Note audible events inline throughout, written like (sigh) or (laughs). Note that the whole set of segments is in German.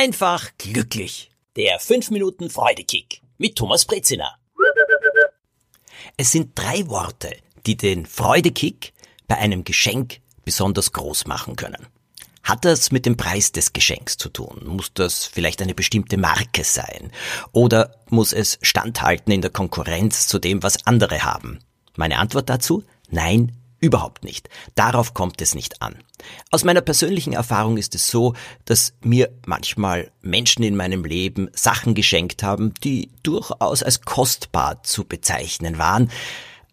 einfach glücklich. Der 5 Minuten Freudekick mit Thomas Brezina. Es sind drei Worte, die den Freudekick bei einem Geschenk besonders groß machen können. Hat das mit dem Preis des Geschenks zu tun? Muss das vielleicht eine bestimmte Marke sein? Oder muss es standhalten in der Konkurrenz zu dem, was andere haben? Meine Antwort dazu? Nein, Überhaupt nicht. Darauf kommt es nicht an. Aus meiner persönlichen Erfahrung ist es so, dass mir manchmal Menschen in meinem Leben Sachen geschenkt haben, die durchaus als kostbar zu bezeichnen waren.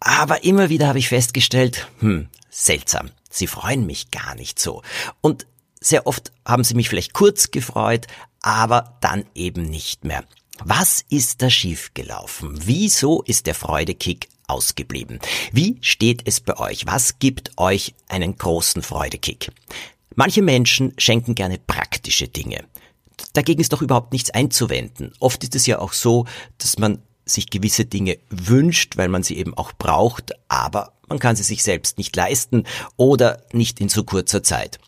Aber immer wieder habe ich festgestellt, hm, seltsam. Sie freuen mich gar nicht so. Und sehr oft haben sie mich vielleicht kurz gefreut, aber dann eben nicht mehr. Was ist da schiefgelaufen? Wieso ist der Freudekick ausgeblieben? Wie steht es bei euch? Was gibt euch einen großen Freudekick? Manche Menschen schenken gerne praktische Dinge. Dagegen ist doch überhaupt nichts einzuwenden. Oft ist es ja auch so, dass man sich gewisse Dinge wünscht, weil man sie eben auch braucht, aber man kann sie sich selbst nicht leisten oder nicht in so kurzer Zeit.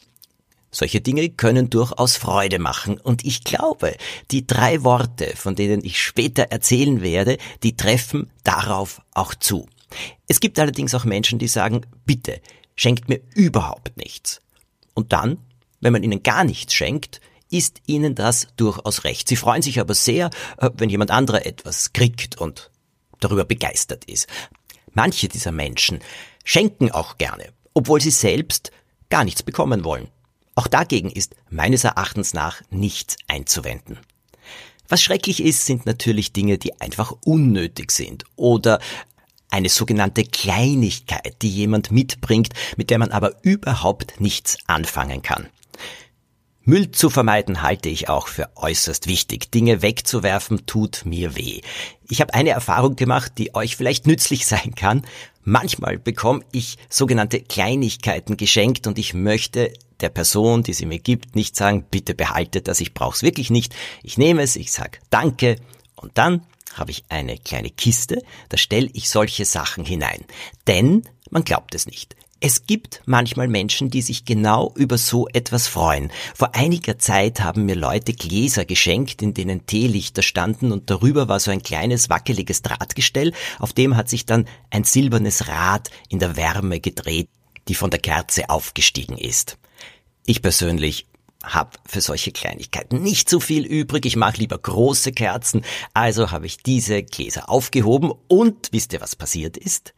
Solche Dinge können durchaus Freude machen und ich glaube, die drei Worte, von denen ich später erzählen werde, die treffen darauf auch zu. Es gibt allerdings auch Menschen, die sagen, bitte, schenkt mir überhaupt nichts. Und dann, wenn man ihnen gar nichts schenkt, ist ihnen das durchaus recht. Sie freuen sich aber sehr, äh, wenn jemand anderer etwas kriegt und darüber begeistert ist. Manche dieser Menschen schenken auch gerne, obwohl sie selbst gar nichts bekommen wollen. Auch dagegen ist meines Erachtens nach nichts einzuwenden. Was schrecklich ist, sind natürlich Dinge, die einfach unnötig sind oder eine sogenannte Kleinigkeit, die jemand mitbringt, mit der man aber überhaupt nichts anfangen kann. Müll zu vermeiden halte ich auch für äußerst wichtig. Dinge wegzuwerfen tut mir weh. Ich habe eine Erfahrung gemacht, die euch vielleicht nützlich sein kann. Manchmal bekomme ich sogenannte Kleinigkeiten geschenkt und ich möchte der Person, die sie mir gibt, nicht sagen, bitte behalte das, ich brauche es wirklich nicht. Ich nehme es, ich sage Danke und dann habe ich eine kleine Kiste, da stelle ich solche Sachen hinein. Denn, man glaubt es nicht, es gibt manchmal Menschen, die sich genau über so etwas freuen. Vor einiger Zeit haben mir Leute Gläser geschenkt, in denen Teelichter standen und darüber war so ein kleines wackeliges Drahtgestell, auf dem hat sich dann ein silbernes Rad in der Wärme gedreht, die von der Kerze aufgestiegen ist. Ich persönlich habe für solche Kleinigkeiten nicht so viel übrig. Ich mache lieber große Kerzen. Also habe ich diese Gläser aufgehoben und wisst ihr, was passiert ist?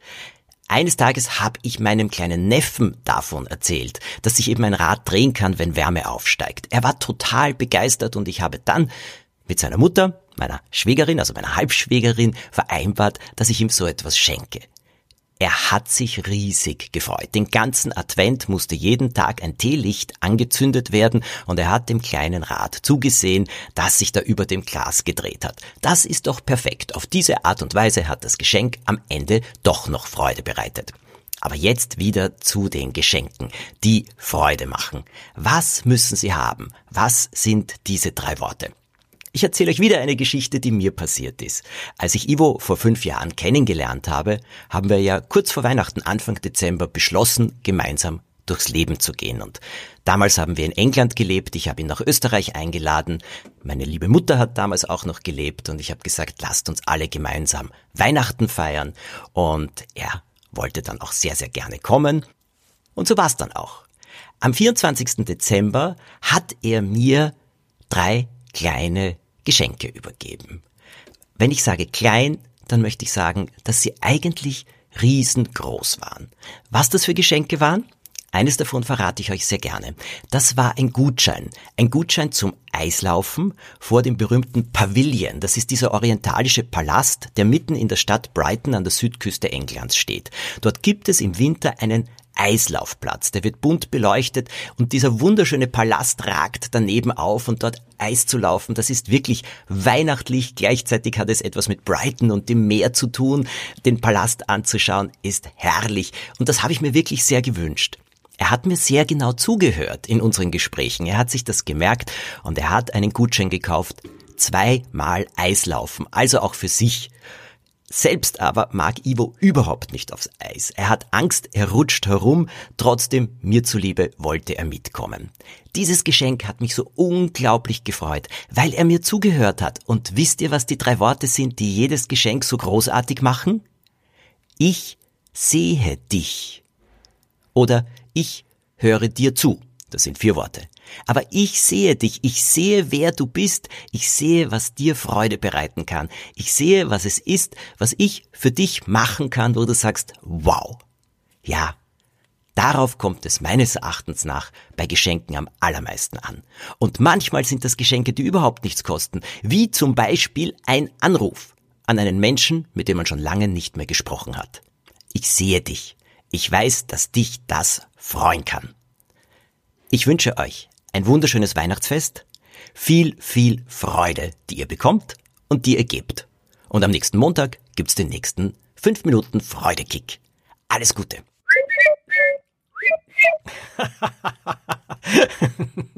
Eines Tages habe ich meinem kleinen Neffen davon erzählt, dass sich eben ein Rad drehen kann, wenn Wärme aufsteigt. Er war total begeistert und ich habe dann mit seiner Mutter, meiner Schwägerin, also meiner Halbschwägerin, vereinbart, dass ich ihm so etwas schenke. Er hat sich riesig gefreut. Den ganzen Advent musste jeden Tag ein Teelicht angezündet werden und er hat dem kleinen Rad zugesehen, das sich da über dem Glas gedreht hat. Das ist doch perfekt. Auf diese Art und Weise hat das Geschenk am Ende doch noch Freude bereitet. Aber jetzt wieder zu den Geschenken, die Freude machen. Was müssen sie haben? Was sind diese drei Worte? Ich erzähle euch wieder eine Geschichte, die mir passiert ist. Als ich Ivo vor fünf Jahren kennengelernt habe, haben wir ja kurz vor Weihnachten Anfang Dezember beschlossen, gemeinsam durchs Leben zu gehen. Und damals haben wir in England gelebt, ich habe ihn nach Österreich eingeladen, meine liebe Mutter hat damals auch noch gelebt und ich habe gesagt, lasst uns alle gemeinsam Weihnachten feiern. Und er wollte dann auch sehr, sehr gerne kommen. Und so war es dann auch. Am 24. Dezember hat er mir drei kleine Geschenke übergeben. Wenn ich sage klein, dann möchte ich sagen, dass sie eigentlich riesengroß waren. Was das für Geschenke waren? Eines davon verrate ich euch sehr gerne. Das war ein Gutschein. Ein Gutschein zum Eislaufen vor dem berühmten Pavilion. Das ist dieser orientalische Palast, der mitten in der Stadt Brighton an der Südküste Englands steht. Dort gibt es im Winter einen Eislaufplatz. Der wird bunt beleuchtet und dieser wunderschöne Palast ragt daneben auf und dort Eis zu laufen, das ist wirklich weihnachtlich. Gleichzeitig hat es etwas mit Brighton und dem Meer zu tun. Den Palast anzuschauen ist herrlich und das habe ich mir wirklich sehr gewünscht. Er hat mir sehr genau zugehört in unseren Gesprächen. Er hat sich das gemerkt und er hat einen Gutschein gekauft. Zweimal Eislaufen, also auch für sich. Selbst aber mag Ivo überhaupt nicht aufs Eis. Er hat Angst, er rutscht herum, trotzdem mir zuliebe wollte er mitkommen. Dieses Geschenk hat mich so unglaublich gefreut, weil er mir zugehört hat. Und wisst ihr, was die drei Worte sind, die jedes Geschenk so großartig machen? Ich sehe dich. Oder ich höre dir zu. Das sind vier Worte. Aber ich sehe dich, ich sehe, wer du bist, ich sehe, was dir Freude bereiten kann, ich sehe, was es ist, was ich für dich machen kann, wo du sagst, wow. Ja, darauf kommt es meines Erachtens nach bei Geschenken am allermeisten an. Und manchmal sind das Geschenke, die überhaupt nichts kosten, wie zum Beispiel ein Anruf an einen Menschen, mit dem man schon lange nicht mehr gesprochen hat. Ich sehe dich. Ich weiß, dass dich das freuen kann. Ich wünsche euch ein wunderschönes Weihnachtsfest, viel, viel Freude, die ihr bekommt und die ihr gebt. Und am nächsten Montag gibt's den nächsten 5 Minuten Freudekick. Alles Gute. (laughs)